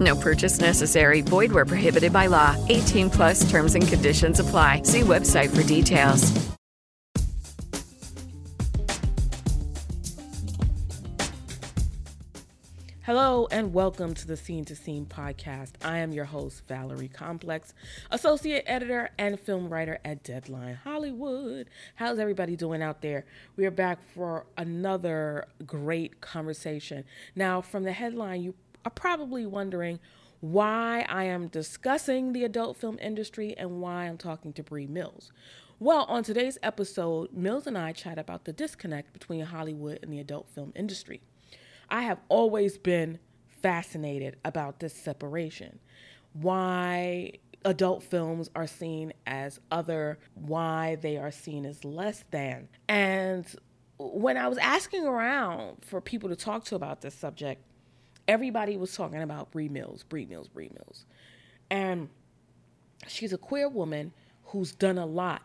No purchase necessary. Void where prohibited by law. 18 plus terms and conditions apply. See website for details. Hello and welcome to the Scene to Scene podcast. I am your host, Valerie Complex, associate editor and film writer at Deadline Hollywood. How's everybody doing out there? We are back for another great conversation. Now, from the headline, you are probably wondering why I am discussing the adult film industry and why I'm talking to Bree Mills. Well, on today's episode, Mills and I chat about the disconnect between Hollywood and the adult film industry. I have always been fascinated about this separation. Why adult films are seen as other, why they are seen as less than. And when I was asking around for people to talk to about this subject, everybody was talking about Bree Mills, Bree Mills, Bree Mills. And she's a queer woman who's done a lot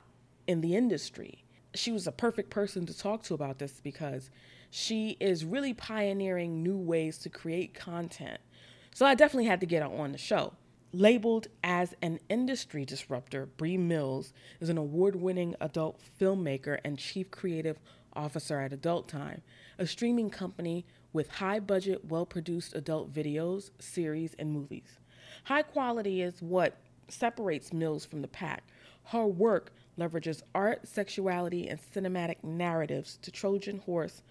in the industry. She was a perfect person to talk to about this because she is really pioneering new ways to create content. So I definitely had to get her on the show. Labeled as an industry disruptor, Bree Mills is an award winning adult filmmaker and chief creative officer at Adult Time, a streaming company with high budget, well produced adult videos, series, and movies. High quality is what separates Mills from the pack. Her work leverages art, sexuality, and cinematic narratives to Trojan horse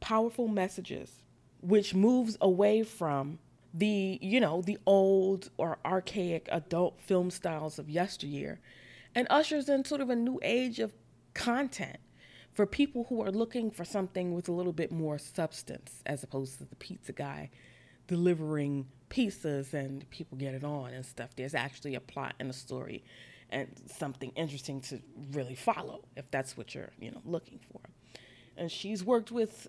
powerful messages, which moves away from the, you know, the old or archaic adult film styles of yesteryear and ushers in sort of a new age of content for people who are looking for something with a little bit more substance as opposed to the pizza guy delivering pizzas and people get it on and stuff. There's actually a plot and a story and something interesting to really follow if that's what you're, you know, looking for. And she's worked with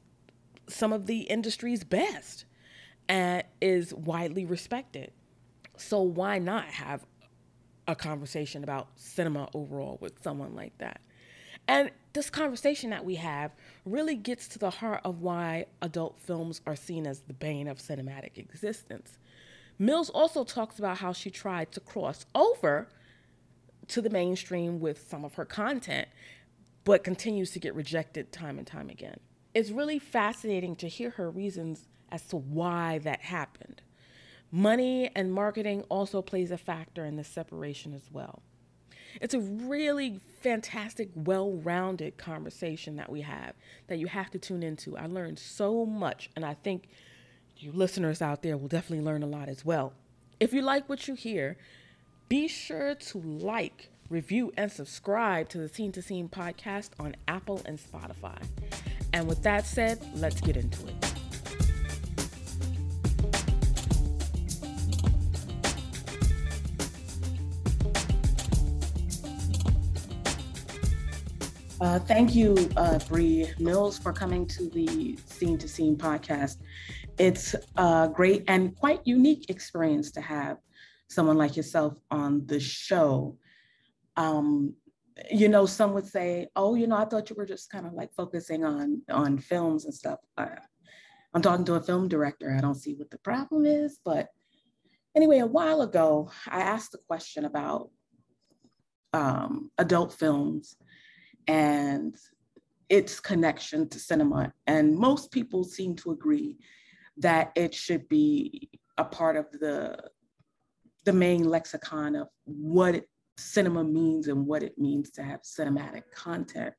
some of the industry's best and is widely respected. So why not have a conversation about cinema overall with someone like that? And this conversation that we have really gets to the heart of why adult films are seen as the bane of cinematic existence. Mills also talks about how she tried to cross over to the mainstream with some of her content, but continues to get rejected time and time again it's really fascinating to hear her reasons as to why that happened. Money and marketing also plays a factor in this separation as well. It's a really fantastic, well rounded conversation that we have that you have to tune into. I learned so much, and I think you listeners out there will definitely learn a lot as well. If you like what you hear, be sure to like, review, and subscribe to the Scene to Scene podcast on Apple and Spotify. And with that said, let's get into it. Uh, thank you, uh, Bree Mills, for coming to the Scene to Scene podcast. It's a great and quite unique experience to have someone like yourself on the show. Um, you know, some would say, "Oh, you know, I thought you were just kind of like focusing on on films and stuff." I, I'm talking to a film director. I don't see what the problem is, but anyway, a while ago, I asked a question about um, adult films and its connection to cinema, and most people seem to agree that it should be a part of the the main lexicon of what cinema means and what it means to have cinematic content.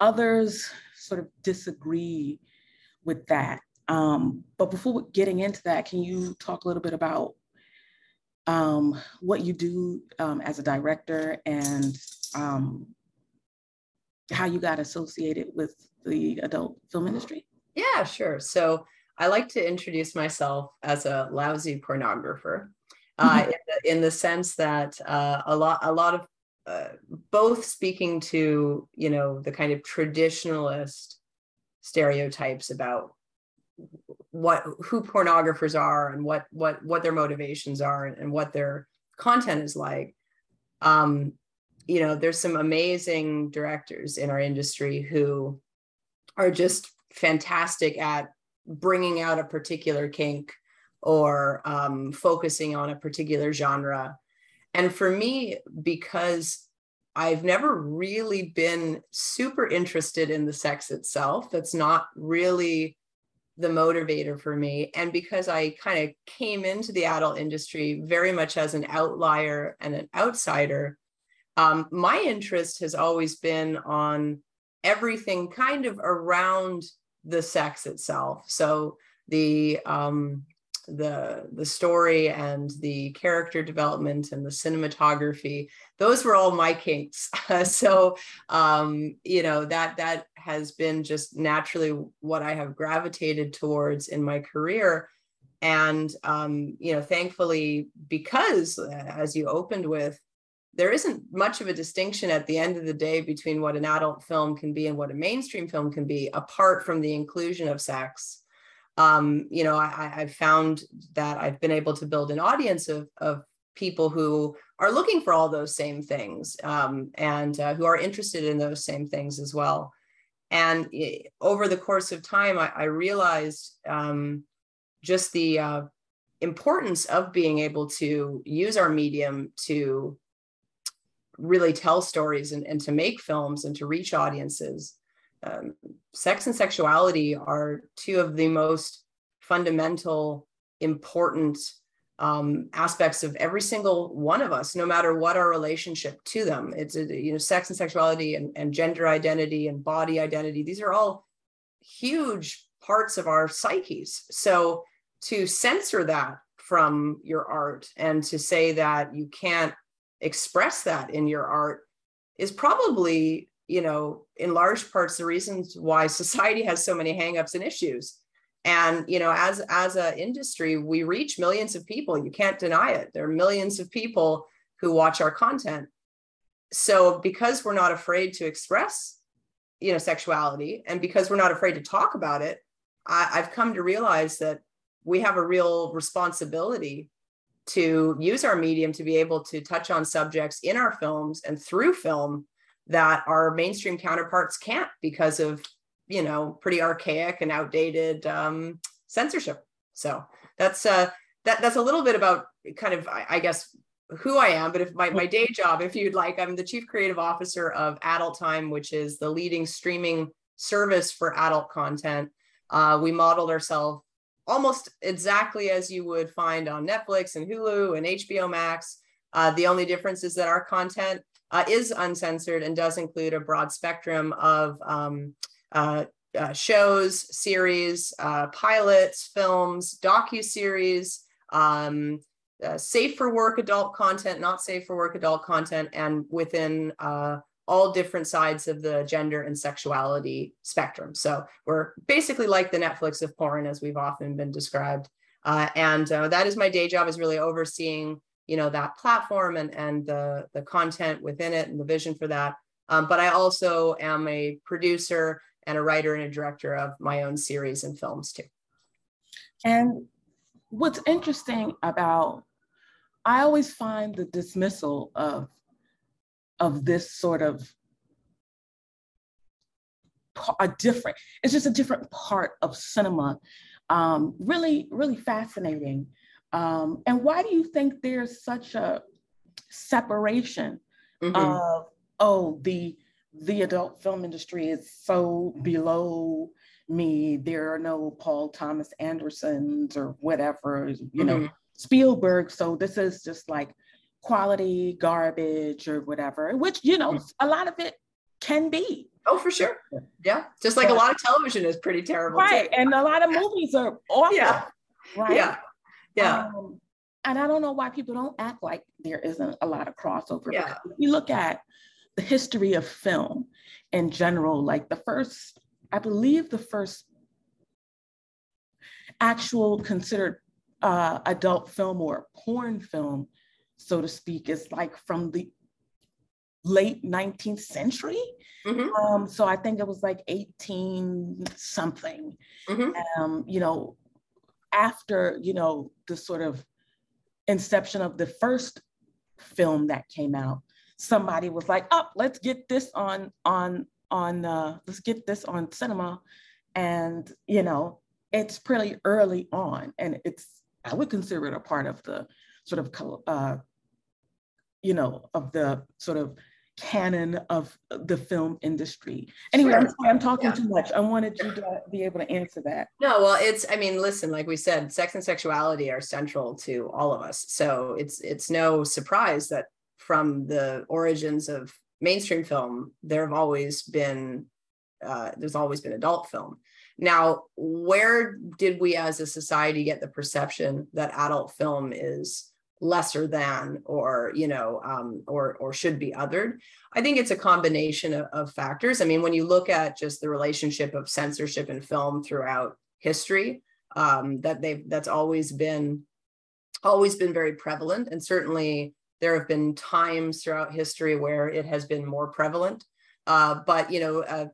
Others sort of disagree with that. Um, but before getting into that, can you talk a little bit about um, what you do um, as a director and um, how you got associated with the adult film industry? Yeah, sure. So I like to introduce myself as a lousy pornographer uh, mm-hmm. in, the, in, the, sense that uh, a lot a lot of uh, both speaking to you know the kind of traditionalist stereotypes about what who pornographers are and what what what their motivations are and what their content is like um you know there's some amazing directors in our industry who are just fantastic at bringing out a particular kink or um, focusing on a particular genre and for me because i've never really been super interested in the sex itself that's not really the motivator for me. And because I kind of came into the adult industry very much as an outlier and an outsider, um, my interest has always been on everything kind of around the sex itself. So the um, the the story and the character development and the cinematography those were all my kinks so um you know that that has been just naturally what i have gravitated towards in my career and um you know thankfully because as you opened with there isn't much of a distinction at the end of the day between what an adult film can be and what a mainstream film can be apart from the inclusion of sex um, you know, I, I've found that I've been able to build an audience of, of people who are looking for all those same things um, and uh, who are interested in those same things as well. And it, over the course of time, I, I realized um, just the uh, importance of being able to use our medium to really tell stories and, and to make films and to reach audiences um, sex and sexuality are two of the most fundamental, important um, aspects of every single one of us, no matter what our relationship to them. It's you know, sex and sexuality and, and gender identity and body identity. These are all huge parts of our psyches. So to censor that from your art and to say that you can't express that in your art is probably you know, in large parts, the reasons why society has so many hangups and issues. And you know, as as an industry, we reach millions of people. You can't deny it. There are millions of people who watch our content. So because we're not afraid to express, you know, sexuality, and because we're not afraid to talk about it, I, I've come to realize that we have a real responsibility to use our medium to be able to touch on subjects in our films and through film that our mainstream counterparts can't because of you know pretty archaic and outdated um, censorship so that's uh that that's a little bit about kind of I, I guess who I am, but if my, my day job, if you'd like, I'm the chief creative officer of Adult Time, which is the leading streaming service for adult content. Uh, we modeled ourselves almost exactly as you would find on Netflix and Hulu and HBO Max. Uh, the only difference is that our content uh, is uncensored and does include a broad spectrum of um, uh, uh, shows, series, uh, pilots, films, docu-series, um, uh, safe for work adult content, not safe for work adult content, and within all different sides of the gender and sexuality spectrum. So we're basically like the Netflix of porn, as we've often been described. and that is my day job is really overseeing you know that platform and and the the content within it and the vision for that um, but i also am a producer and a writer and a director of my own series and films too and what's interesting about i always find the dismissal of of this sort of a different it's just a different part of cinema um, really really fascinating um, and why do you think there's such a separation mm-hmm. of oh the the adult film industry is so below me. There are no Paul Thomas Andersons or whatever, you know, mm-hmm. Spielberg. So this is just like quality garbage or whatever, which, you know, mm-hmm. a lot of it can be. Oh, for sure. Yeah. Just like a lot of television is pretty terrible. Right. Too. And a lot of movies are awful. Yeah. Right. Yeah. Yeah. Um, and I don't know why people don't act like there isn't a lot of crossover. Yeah. If you look at the history of film in general, like the first, I believe the first actual considered uh, adult film or porn film, so to speak, is like from the late 19th century. Mm-hmm. Um, so I think it was like 18 something. Mm-hmm. Um, you know, after, you know, the sort of inception of the first film that came out, somebody was like, oh, let's get this on, on, on, uh, let's get this on cinema. And, you know, it's pretty early on and it's, I would consider it a part of the sort of, uh, you know, of the sort of canon of the film industry. Anyway, sure. I'm, sorry, I'm talking yeah. too much. I wanted you to be able to answer that. No, well, it's I mean, listen, like we said, sex and sexuality are central to all of us. So it's it's no surprise that from the origins of mainstream film, there have always been uh, there's always been adult film. Now, where did we as a society get the perception that adult film is lesser than or you know um, or or should be othered. I think it's a combination of, of, factors. I mean when you look at just the relationship of censorship and film throughout history um, that they've that's always been always been very prevalent. And certainly there have been times throughout history where it has been more prevalent. Uh, but you know uh,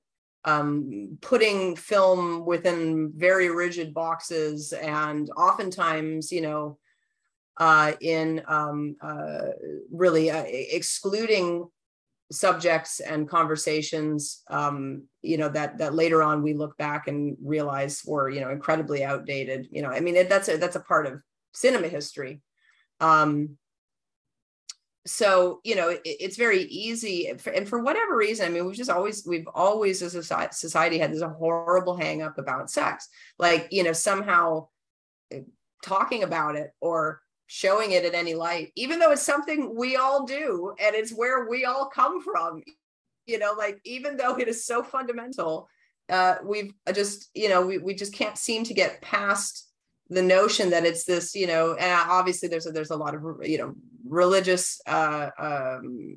um, putting film within very rigid boxes and oftentimes you know uh, in um, uh, really uh, excluding subjects and conversations um, you know that that later on we look back and realize were you know incredibly outdated you know i mean it, that's a that's a part of cinema history. Um, so you know it, it's very easy and for whatever reason i mean we've just always we've always as a society had this horrible hang up about sex. Like you know somehow eh, talking about it or showing it in any light, even though it's something we all do and it's where we all come from. You know, like even though it is so fundamental, uh, we've just, you know, we, we just can't seem to get past the notion that it's this, you know, and obviously there's a, there's a lot of, you know, religious uh, um,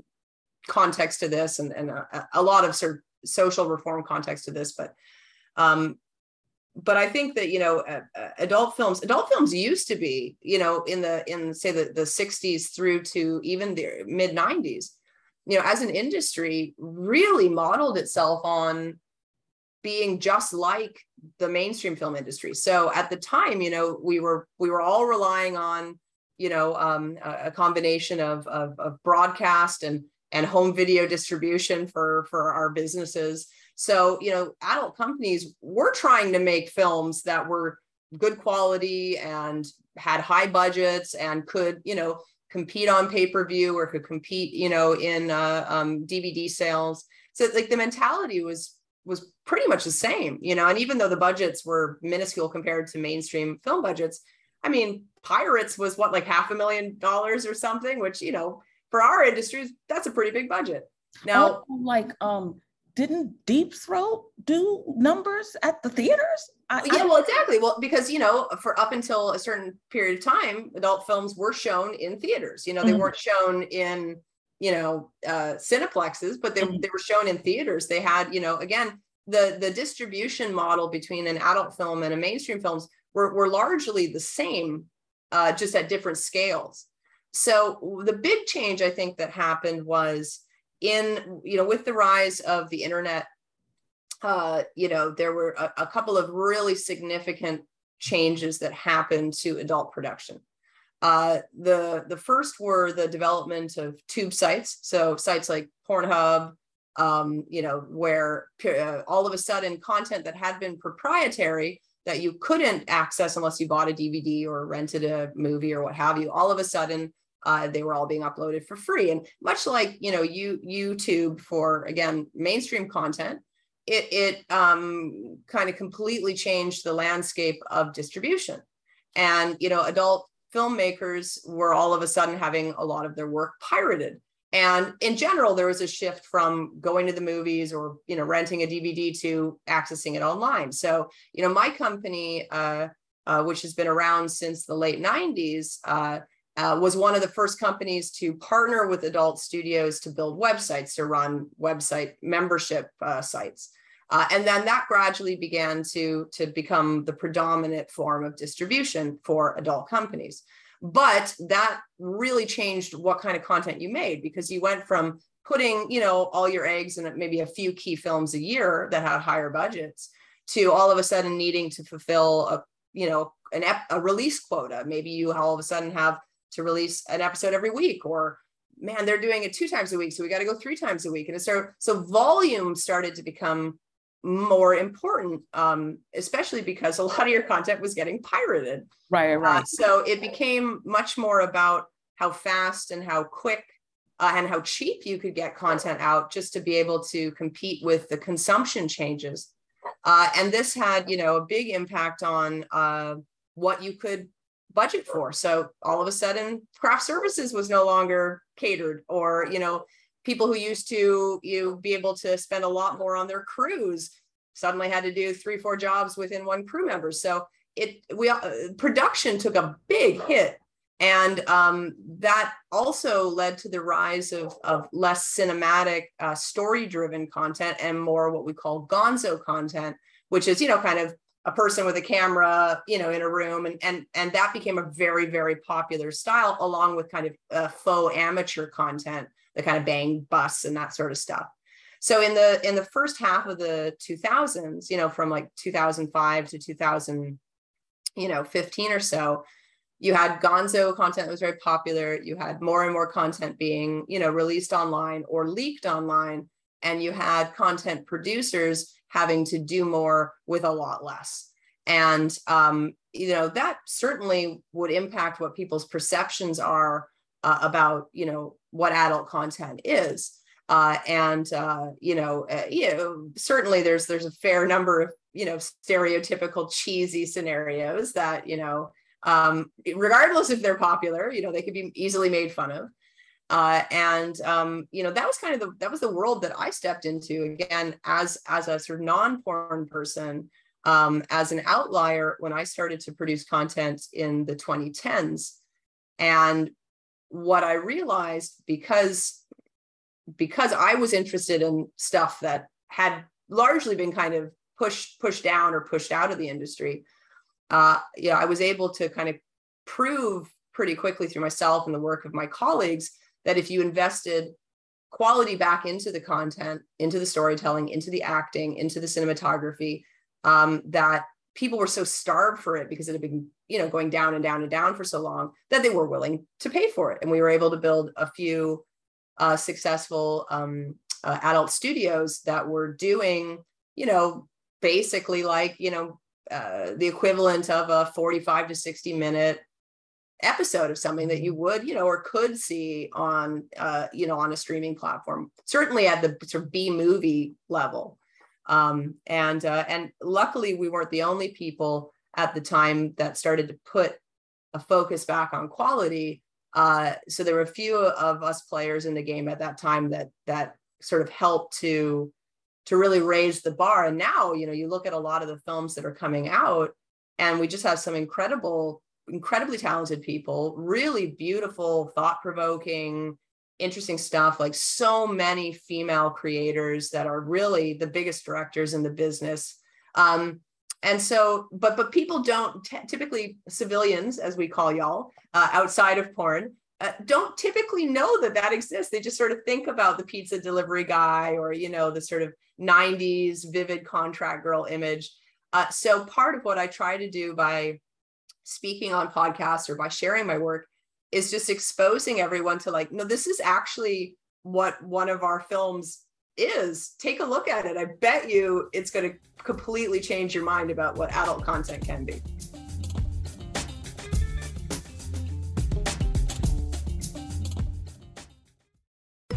context to this and, and a, a lot of sort of social reform context to this, but um, but I think that you know uh, adult films adult films used to be you know in the in say the the 60s through to even the mid 90s you know as an industry really modeled itself on being just like the mainstream film industry. So at the time you know we were we were all relying on you know um, a, a combination of, of of broadcast and and home video distribution for for our businesses so, you know, adult companies were trying to make films that were good quality and had high budgets and could, you know, compete on pay-per-view or could compete, you know, in uh, um, DVD sales. So like the mentality was was pretty much the same, you know, and even though the budgets were minuscule compared to mainstream film budgets, I mean, Pirates was what like half a million dollars or something, which you know, for our industries, that's a pretty big budget. Now, like um, didn't Deep Throat do numbers at the theaters? I, yeah, I, well, exactly. Well, because you know, for up until a certain period of time, adult films were shown in theaters. You know, they mm-hmm. weren't shown in you know uh, cineplexes, but they mm-hmm. they were shown in theaters. They had you know again the the distribution model between an adult film and a mainstream films were were largely the same, uh, just at different scales. So the big change I think that happened was in you know with the rise of the internet uh, you know there were a, a, couple of really significant changes that happened to adult production. Uh, the the first were the development of tube sites. So sites like pornhub um, you know where uh, all of a sudden content that had been proprietary that you couldn't access unless you bought a dvd or rented a movie or what have you all of a sudden uh, they were all being uploaded for free. And much like you know, you YouTube for again mainstream content, it it um, kind of completely changed the landscape of distribution. And you know, adult filmmakers were all of a sudden having a lot of their work pirated. And in general, there was a shift from going to the movies or you know renting a DVD to accessing it online. So you know, my company, uh, uh, which has been around since the late '90s, uh, uh, was one of the first companies to partner with adult studios to build websites to run website membership uh, sites. Uh, and then that gradually began to, to become the predominant form of distribution for adult companies. But that really changed what kind of content you made because you went from putting you know all your eggs in maybe a few key films a year that had higher budgets to all of a sudden needing to fulfill a you know an ep- a release quota maybe you all of a sudden have to release an episode every week or man they're doing it two times a week so we got to go three times a week. And started so volume started to become more important um, especially because a lot of your content was getting pirated. Right right. Uh, so it became much more about how fast and how quick uh, and how cheap you could get content out just to be able to compete with the consumption changes. Uh, and this had you know a big impact on uh, what you could budget for. So all of a sudden craft services was no longer catered or you know people who used to you be able to spend a lot more on their crews suddenly had to do three four jobs within one crew member. So it we uh, production took a big hit. And um, that also led to the rise of, of less cinematic uh, story driven content and more what we call gonzo content which is you know kind of a person with a camera you know in a room and and and that became a very very popular style along with kind of uh, faux amateur content the kind of bang busts and that sort of stuff. So in the in the first half of the 2000s you know from like 2005 to 2000 you know 15 or so you had gonzo content that was very popular you had more and more content being you know released online or leaked online and you had content producers having to do more with a lot less. And um, you know that certainly would impact what people's perceptions are uh, about you know what adult content is. Uh, and uh, you know uh, you know certainly there's there's a fair number of you know stereotypical cheesy scenarios that you know um, regardless if they're popular you know they could be easily made fun of uh, and um, you know that was kind of the that was the world that I stepped into again as as a sort of non-porn person um, as an outlier when I started to produce content in the 2010s and what I realized because because I was interested in stuff that had largely been kind of pushed pushed down or pushed out of the industry uh, yeah, I was able to kind of prove pretty quickly through myself and the work of my colleagues that if you invested quality back into the content, into the storytelling, into the acting, into the cinematography, um, that people were so starved for it because it had been, you know, going down and down and down for so long that they were willing to pay for it. And we were able to build a few uh, successful um, uh, adult studios that were doing, you know, basically like, you know, uh, the equivalent of a 45 to 60 minute episode of something that you mm-hmm. would, you know, or could see on, uh, you know, on a streaming platform, certainly at the sort of B movie level. Um, and, uh, and luckily we weren't the only people at the time that started to put a focus back on quality. Uh, so there were a few of us players in the game at that time that, that sort of helped to, to really raise the bar. And now, you know, you look at a lot of the films that are coming out and we just have some incredible incredibly talented people, really beautiful, thought provoking, interesting stuff. Like so many female creators that are really the biggest directors in the business. Um, and so, but but people don't t- typically civilians, as we call y'all, uh, outside of porn, uh, don't typically know that that exists. They just sort of think about the pizza delivery guy or you know the sort of '90s vivid contract girl image. Uh, so part of what I try to do by speaking on podcasts or by sharing my work is just exposing everyone to like no this is actually what one of our films is. Take a look at it. I bet you it's going to completely change your mind about what adult content can be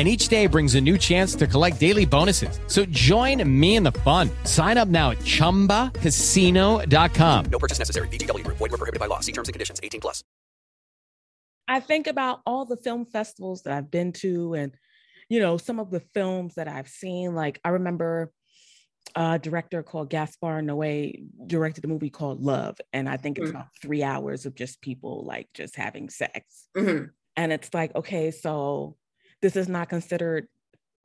and each day brings a new chance to collect daily bonuses. So join me in the fun. Sign up now at ChumbaCasino.com. No purchase necessary. VGW. Void were prohibited by law. See terms and conditions. 18 plus. I think about all the film festivals that I've been to and, you know, some of the films that I've seen. Like I remember a director called Gaspar Noé directed a movie called Love, and I think it's Mhm. about three hours of just people like just having sex. Mhm. And it's like, okay, so this is not considered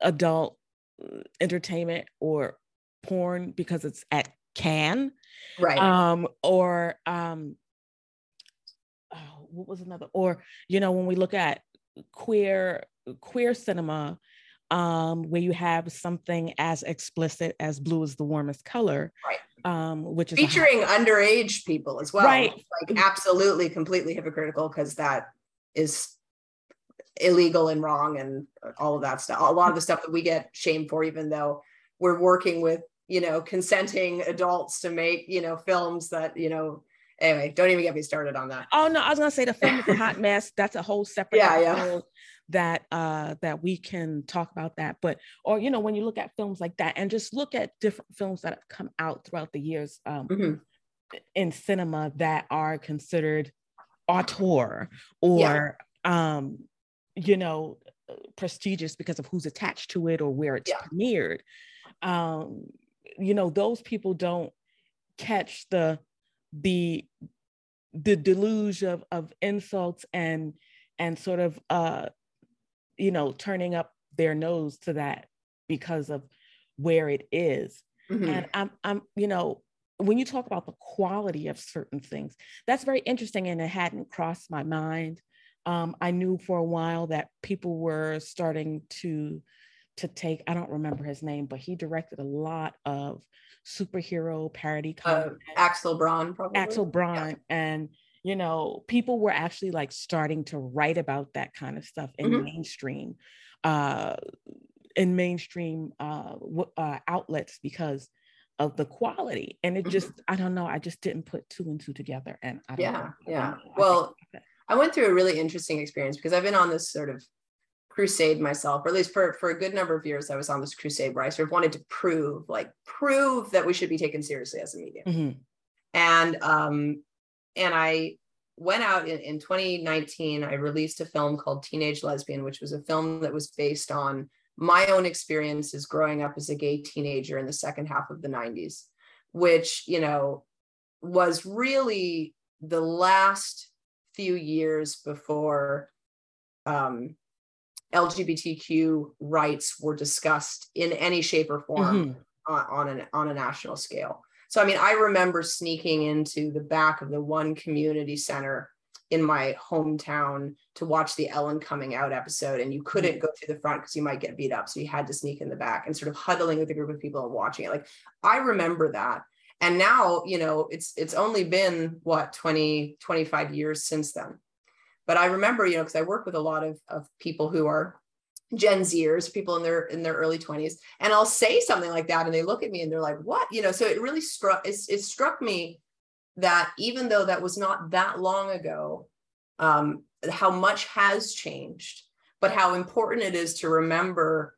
adult uh, entertainment or porn because it's at Cannes, right um, or um, oh, what was another? Or you know, when we look at queer queer cinema, um, where you have something as explicit as "Blue is the warmest color," Right. Um, which is featuring underage people as well Right. like absolutely completely hypocritical because that is illegal and wrong and all of that stuff a lot of the stuff that we get shamed for even though we're working with you know consenting adults to make you know films that you know anyway don't even get me started on that Oh no, I was gonna say the film is a hot mess. That's a whole separate Yeah, yeah. that uh that we can talk about that. But or you know, when you look at films like that and just look at different films that have come out throughout the years um Mhm. in cinema that are considered auteur or um you know prestigious because of who's attached to it or where it's Yeah. premiered. Um, you know, those people don't catch the the the deluge of of insults and and sort of uh you know turning up their nose to that because of where it is Mhm. and i'm i'm you know when you talk about the quality of certain things that's very interesting and it hadn't crossed my mind um, i knew for a while that people were starting to to take i don't remember his name but he directed a lot of superhero parody uh, axel braun probably Axel Braun and you know people were actually like starting to write about that kind of stuff in Mhm. mainstream uh in mainstream uh, w- uh outlets because of the quality and it Mhm. just I don't know I just didn't put two and two together and I don't Yeah, know. Yeah. I Well, I went through a really interesting experience because I've been on this sort of crusade myself, or at least for, for a good number of years, I was on this crusade where I sort of wanted to prove, like, prove that we should be taken seriously as a medium. Mhm. And um, and I went out in, in 2019. I released a film called Teenage Lesbian, which was a film that was based on my own experiences growing up as a gay teenager in the second half of the 90s, which you know was really the last few years before um, LGBTQ rights were discussed in any shape or form Mhm. on, on, an, on a national scale. So, I mean, I remember sneaking into the back of the one community center in my hometown to watch the Ellen coming out episode, and you couldn't go through the front because you might get beat up. So, you had to sneak in the back and sort of huddling with a group of people and watching it. Like, I remember that. And now, you know, it's it's only been what 20, 25 years since then. But I remember, you know, because I work with a lot of, of people who are Gen Zers, people in their in their early 20s, and I'll say something like that, and they look at me and they're like, "What?" You know. So it really struck. It's, it struck me that even though that was not that long ago, um, how much has changed, but how important it is to remember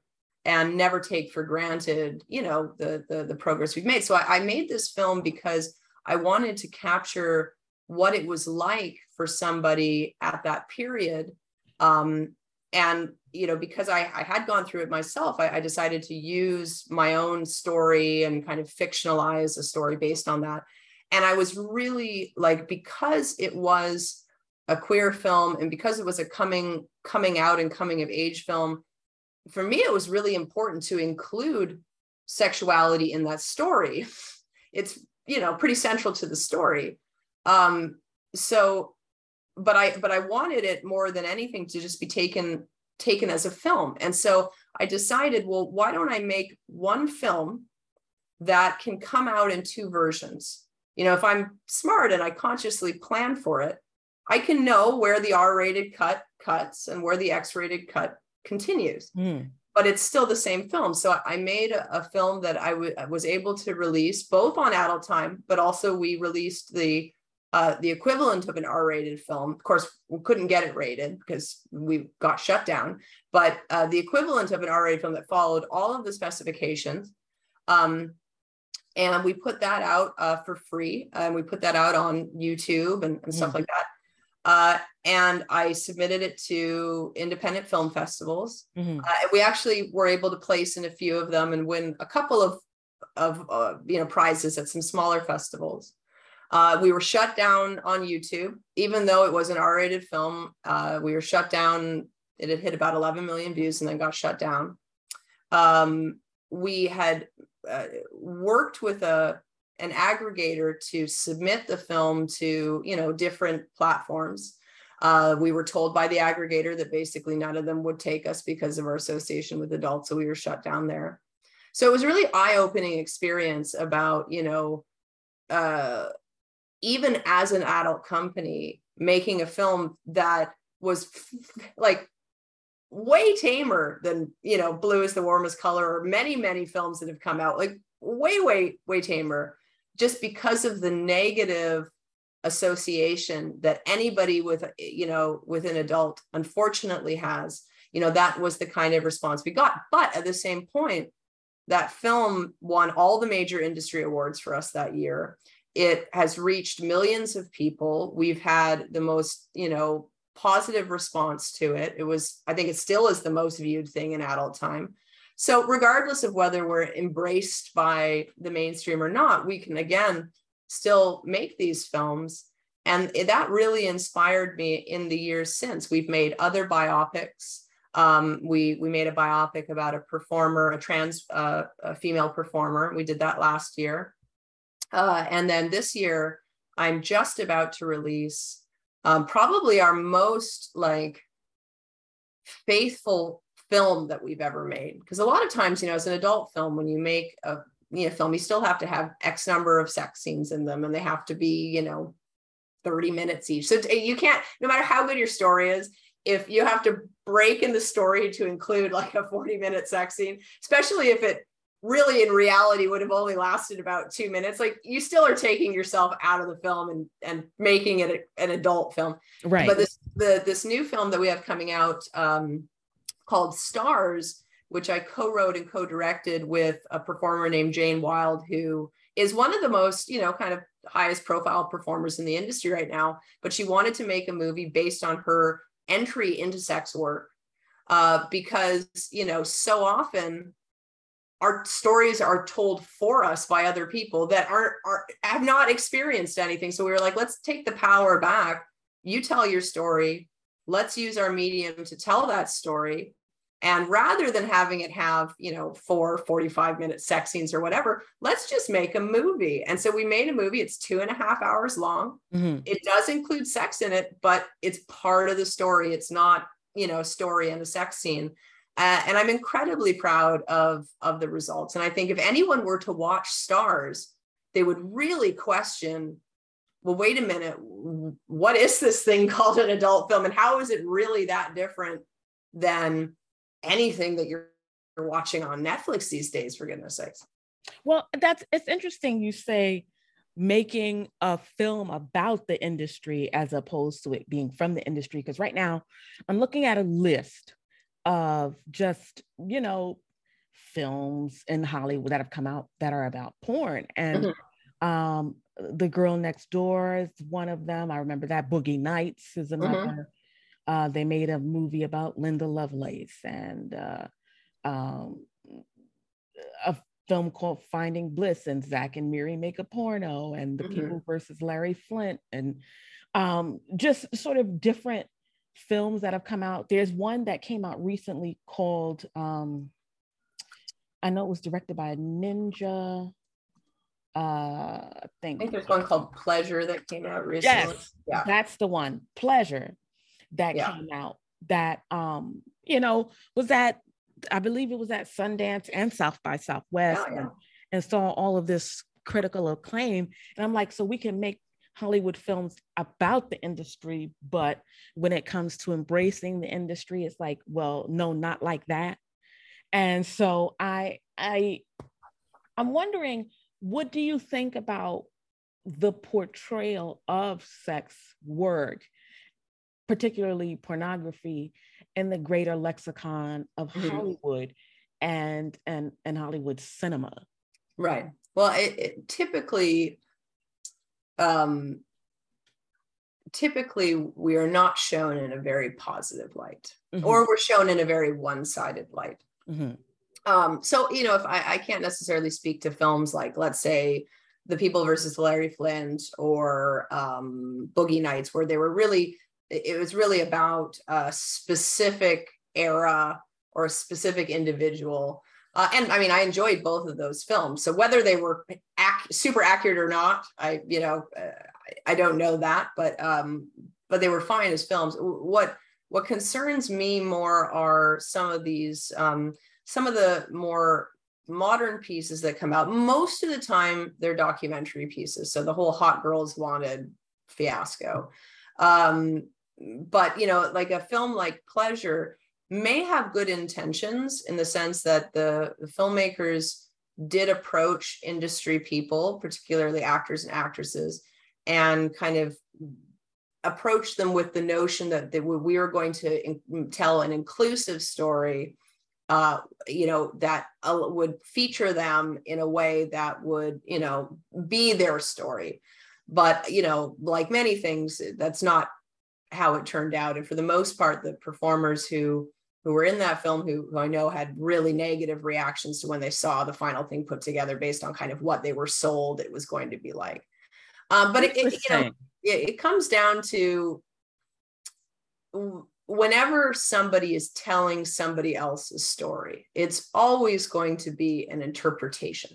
and never take for granted, you know, the the, the progress we've made. So I, I made this film because I wanted to capture what it was like for somebody at that period. Um, and you know because I, I had gone through it myself I, I decided to use my own story and kind of fictionalize a story based on that and i was really like because it was a queer film and because it was a coming coming out and coming of age film for me it was really important to include sexuality in that story. It's you know pretty central to the story. Um so but i but i wanted it more than anything to just be taken taken as a film. And so i decided well why don't i make one film that can come out in two versions? You know if i'm smart and i consciously plan for it i can know where the r-rated cut cuts and where the x-rated cut continues Mm. but it's still the same film. So I made a, a film that I w- was able to release both on adult time, but also we released the uh, the equivalent of an R-rated film. Of course, we couldn't get it rated because we got shut down. But uh, the equivalent of an R-rated film that followed all of the specifications, um, and we put that out uh, for free, and we put that out on YouTube and, and stuff Mm. like that. Uh, and I submitted it to independent film festivals. Mhm. Uh, we actually were able to place in a few of them and win a couple of of uh, you know prizes at some smaller festivals. Uh, we were shut down on YouTube, even though it was an R-rated film. Uh, we were shut down. It had hit about 11 million views and then got shut down. Um, we had uh, worked with a an aggregator to submit the film to you know different platforms. Uh, we were told by the aggregator that basically none of them would take us because of our association with adults, so we were shut down there. So it was really eye-opening experience about you know uh, even as an adult company making a film that was like way tamer than you know blue is the warmest color or many many films that have come out like way way way tamer just because of the negative association that anybody with you know with an adult unfortunately has you know that was the kind of response we got but at the same point that film won all the major industry awards for us that year it has reached millions of people. We've had the most, you know, positive response to it. It was, I think it still is the most viewed thing in adult time. So, regardless of whether we're embraced by the mainstream or not, we can again still make these films. And that really inspired me in the years since. We've made other biopics. Um, we we made a biopic about a performer, a trans uh, a female performer. We did that last year. Uh, and then this year, I'm just about to release um, probably our most like faithful film that we've ever made. Because a lot of times, you know, as an adult film, when you make a you know film, you still have to have X number of sex scenes in them, and they have to be, you know, 30 minutes each. So you can't, no matter how good your story is, if you have to break in the story to include like a 40 minute sex scene, especially if it really in reality would have only lasted about two minutes like you still are taking yourself out of the film and and making it a, an adult film right but this the this new film that we have coming out um, called stars which i co-wrote and co-directed with a performer named jane Wilde, who is one of the most you know kind of highest profile performers in the industry right now. But she wanted to make a movie based on her entry into sex work uh, because you know so often our stories are told for us by other people that aren't are, have not experienced anything. So we were like let's take the power back. You tell your story. Let's use our medium to tell that story and rather than having it have you know four 45 minute sex scenes or whatever let's just make a movie and so we made a movie it's two and a half hours long mm-hmm. it does include sex in it but it's part of the story it's not you know a story and a sex scene uh, and I'm incredibly proud of, of the results. And I think if anyone were to watch Stars, they would really question well, wait a minute, what is this thing called an adult film? And how is it really that different than anything that you're watching on Netflix these days, for goodness sakes? Well, that's it's interesting you say making a film about the industry as opposed to it being from the industry. Because right now I'm looking at a list of just, you know, films in Hollywood that have come out that are about porn. And mm-hmm. um, The Girl Next Door is one of them. I remember that. Boogie Nights is mm-hmm. another. Mm-hmm. Uh, they made a movie about Linda Lovelace and uh, um, a film called Finding Bliss and Zach and Miri make a porno and The mm-hmm. People versus Larry Flynt, and um, just sort of different films that have come out. There's one that came out recently called, um, I know it was directed by a ninja. Uh, I think, I think there's one called Pleasure that came out recently. Yes, yeah. that's the one. Pleasure that yeah. came out. That um, you know, was that I believe it was at Sundance and South by Southwest, oh, yeah. and, and saw all of this critical acclaim. And I'm like, so we can make Hollywood films about the industry, but when it comes to embracing the industry, it's like, well, no, not like that. And so I I I'm wondering, what do you think about the portrayal of sex work, particularly pornography, in the greater lexicon of mm-hmm. Hollywood and and and Hollywood cinema? Right. Well, it, it typically um, typically we are not shown in a very positive light mm-hmm. or we're shown in a very one-sided light mm-hmm. Um, so you know, if I, I can't necessarily speak to films like, let's say, The People versus Larry Flynt or um, Boogie Nights, where they were really, it was really about a specific era or a specific individual. Uh, and I mean, I enjoyed both of those films. So whether they were ac- super accurate or not, I you know, uh, I, I don't know that, but um, but they were fine as films. What what concerns me more are some of these um, some of the more modern pieces that come out. Most of the time, they're documentary pieces. So the whole Hot Girls Wanted fiasco. Um, but you know, like a film like Pleasure may have good intentions in the sense that the, the filmmakers did approach industry people, particularly actors and actresses, and kind of approach them with the notion that, that we are going to in, tell an inclusive story uh, you know that uh, would feature them in a way that would you know be their story. But you know like many things that's not how it turned out and for the most part the performers who who were in that film who, who I know had really negative reactions to when they saw the final thing put together based on kind of what they were sold it was going to be like. Um, but it, it, you know, it, it comes down to whenever somebody is telling somebody else's story, it's always going to be an interpretation.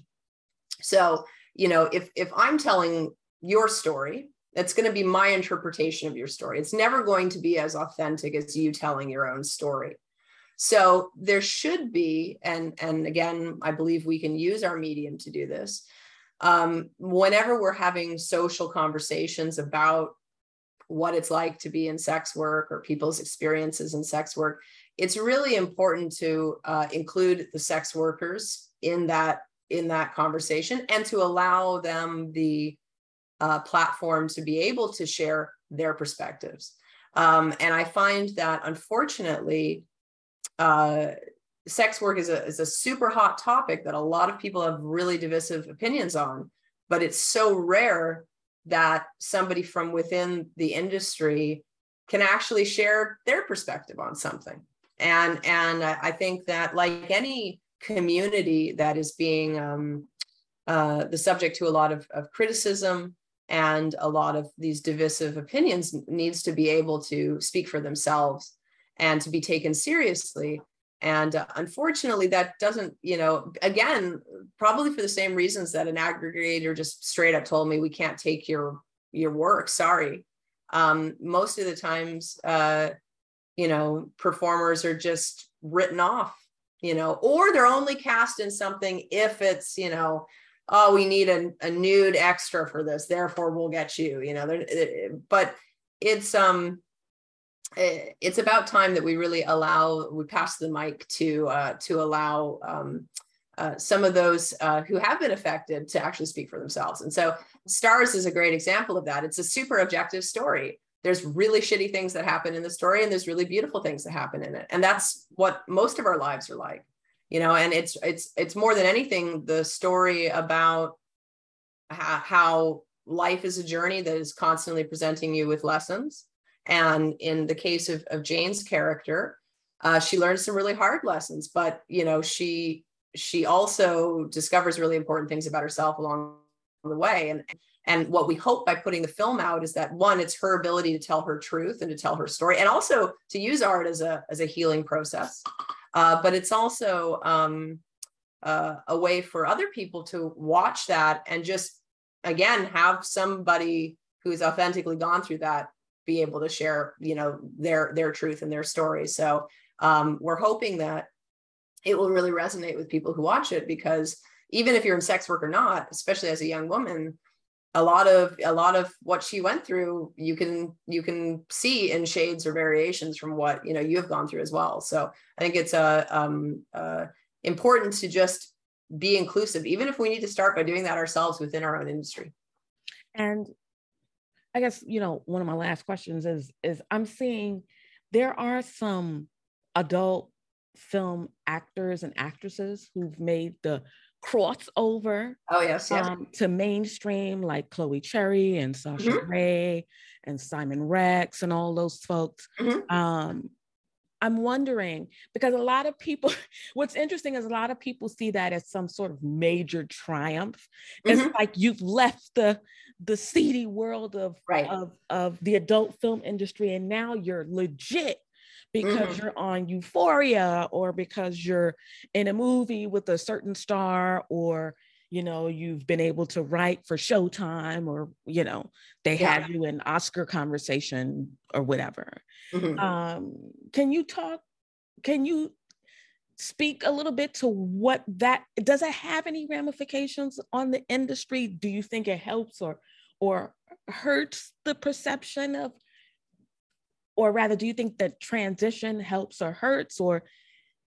So, you know, if if I'm telling your story, it's going to be my interpretation of your story. It's never going to be as authentic as you telling your own story. So there should be, and and again, I believe we can use our medium to do this. Um, whenever we're having social conversations about what it's like to be in sex work or people's experiences in sex work, it's really important to uh, include the sex workers in that in that conversation and to allow them the uh, platform to be able to share their perspectives. Um, and I find that unfortunately, uh, sex work is a, is a super hot topic that a lot of people have really divisive opinions on, but it's so rare that somebody from within the industry can actually share their perspective on something. And, and I think that like any community that is being um, uh, the subject to a lot of, of criticism and a lot of these divisive opinions needs to be able to speak for themselves and to be taken seriously. And uh, unfortunately that doesn't you know again probably for the same reasons that an aggregator just straight up told me we can't take your your work sorry. Um, most of the times uh, you know performers are just written off you know or they're only cast in something if it's you know oh we need a, a nude extra for this therefore we'll get you you know but it's um Eh, it's about time that we really allow we pass the mic to uh, to allow um, uh, some of those uh, who have been affected to actually speak for themselves. And so, Stars is a great example of that. It's a super objective story. There's really shitty things that happen in the story, and there's really beautiful things that happen in it. And that's what most of our lives are like, you know. And it's it's it's more than anything the story about how, how life is a journey that is constantly presenting you with lessons and in the case of, of Jane's character, uh, she learns some really hard lessons, but you know, she she also discovers really important things about herself along the way. And and what we hope by putting the film out is that one, it's her ability to tell her truth and to tell her story, and also to use art as a as a healing process. Uh, but it's also um, uh, a way for other people to watch that and just again have somebody who's authentically gone through that be able to share you know their their truth and their story. So um, we're hoping that it will really resonate with people who watch it because even if you're in sex work or not especially as a young woman a lot of a lot of what she went through you can you can see in shades or variations from what you know you have gone through as well. So i think it's uh, um, uh, important to just be inclusive even if we need to start by doing that ourselves within our own industry. And I guess you know one of my last questions is is I'm seeing there are some adult film actors and actresses who've made the crossover oh yes, yes. Um, to mainstream like chloe cherry and sasha mm-hmm. Grey and simon rex and all those folks mm-hmm. um, I'm wondering because a lot of people, what's interesting is a lot of people see that as some sort of major triumph. It's Mhm. like you've left the the seedy world of, Right. of of the adult film industry and now you're legit because Mhm. you're on Euphoria or because you're in a movie with a certain star or you know you've been able to write for Showtime or you know they Yeah. have you in Oscar conversation or whatever. Mhm. Um, can you talk? Can you speak a little bit to what that does it have any ramifications on the industry? Do you think it helps or or hurts the perception of, or rather, do you think that transition helps or hurts, or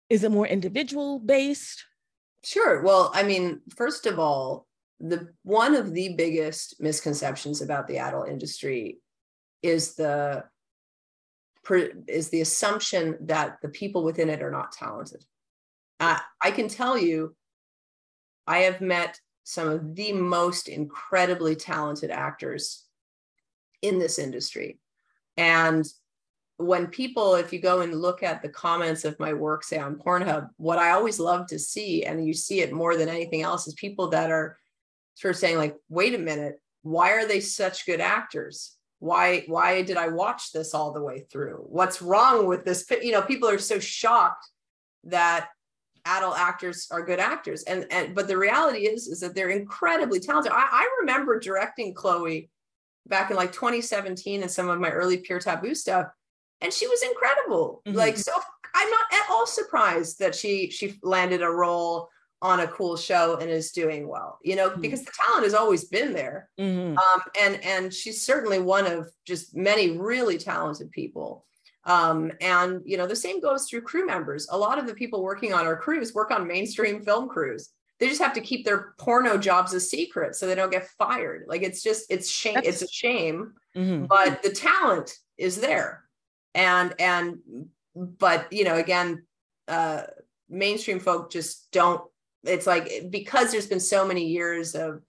is it more individual based? Sure. Well, I mean, first of all, the one of the biggest misconceptions about the adult industry is the is the assumption that the people within it are not talented. Uh, I can tell you, I have met some of the most incredibly talented actors in this industry, and when people, if you go and look at the comments of my work, say on Pornhub, what I always love to see, and you see it more than anything else, is people that are sort of saying, like, wait a minute, why are they such good actors? Why, why did I watch this all the way through? What's wrong with this? You know, people are so shocked that adult actors are good actors. And and but the reality is, is that they're incredibly talented. I, I remember directing Chloe back in like 2017 and some of my early pure taboo stuff and she was incredible Mhm. like so i'm not at all surprised that she she landed a role on a cool show and is doing well you know Mhm. because the talent has always been there Mhm. um, and and she's certainly one of just many really talented people um, and you know the same goes through crew members a lot of the people working on our crews work on mainstream film crews they just have to keep their porno jobs a secret so they don't get fired like it's just it's shame it's a shame Mhm. but the talent is there and and but you know again uh mainstream folk just don't it's like because there's been so many years of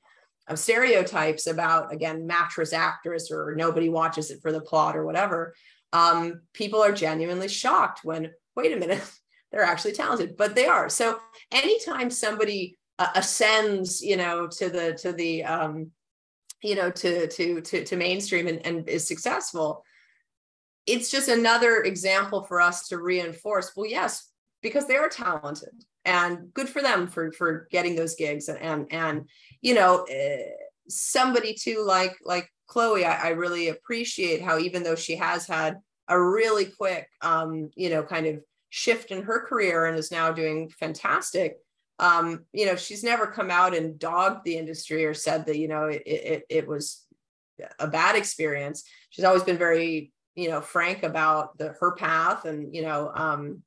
of stereotypes about again mattress actress or nobody watches it for the plot or whatever um people are genuinely shocked when wait a minute they're actually talented but they are. So anytime somebody uh, ascends you know to the to the um you know to to to, to mainstream and, and is successful it's just another example for us to reinforce well yes because they are talented and good for them for for getting those gigs and and, and you know uh, somebody too like like chloe I, I really appreciate how even though she has had a really quick um you know kind of shift in her career and is now doing fantastic um you know she's never come out and dogged the industry or said that you know it it, it was a bad experience. She's always been very you know frank about the her path and you know um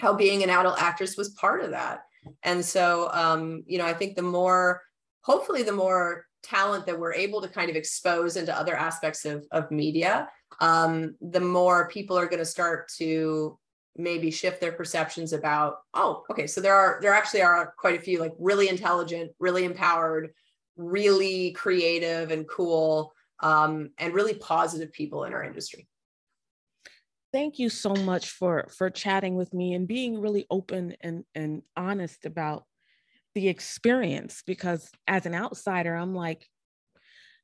how being an adult actress was part of that. And so um you know i think the more hopefully the more talent that we're able to kind of expose into other aspects of, of media um the more people are going to start to maybe shift their perceptions about oh okay so there are there actually are quite a few like really intelligent really empowered really creative and cool um, and really positive people in our industry thank you so much for for chatting with me and being really open and and honest about the experience because as an outsider i'm like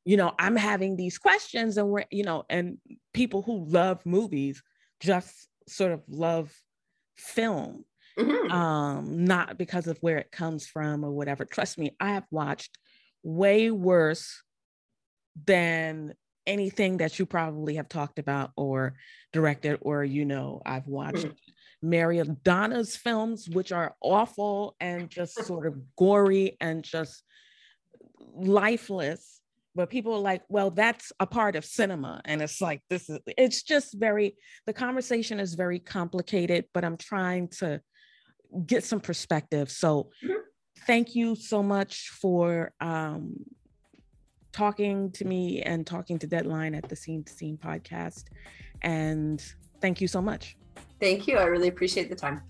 you know i'm having these questions and we're you know and people who love movies just sort of love film Mhm. um not because of where it comes from or whatever trust me i have watched way worse than anything that you probably have talked about or directed or you know i've watched. Mary donna's films which are awful and just sort of gory and just lifeless but people are like well that's a part of cinema and it's like this is it's just very the conversation is very complicated but i'm trying to get some perspective. So Mhm. thank you so much for um talking to me and talking to deadline at the scene to scene podcast. And thank you so much. Thank you. I really appreciate the time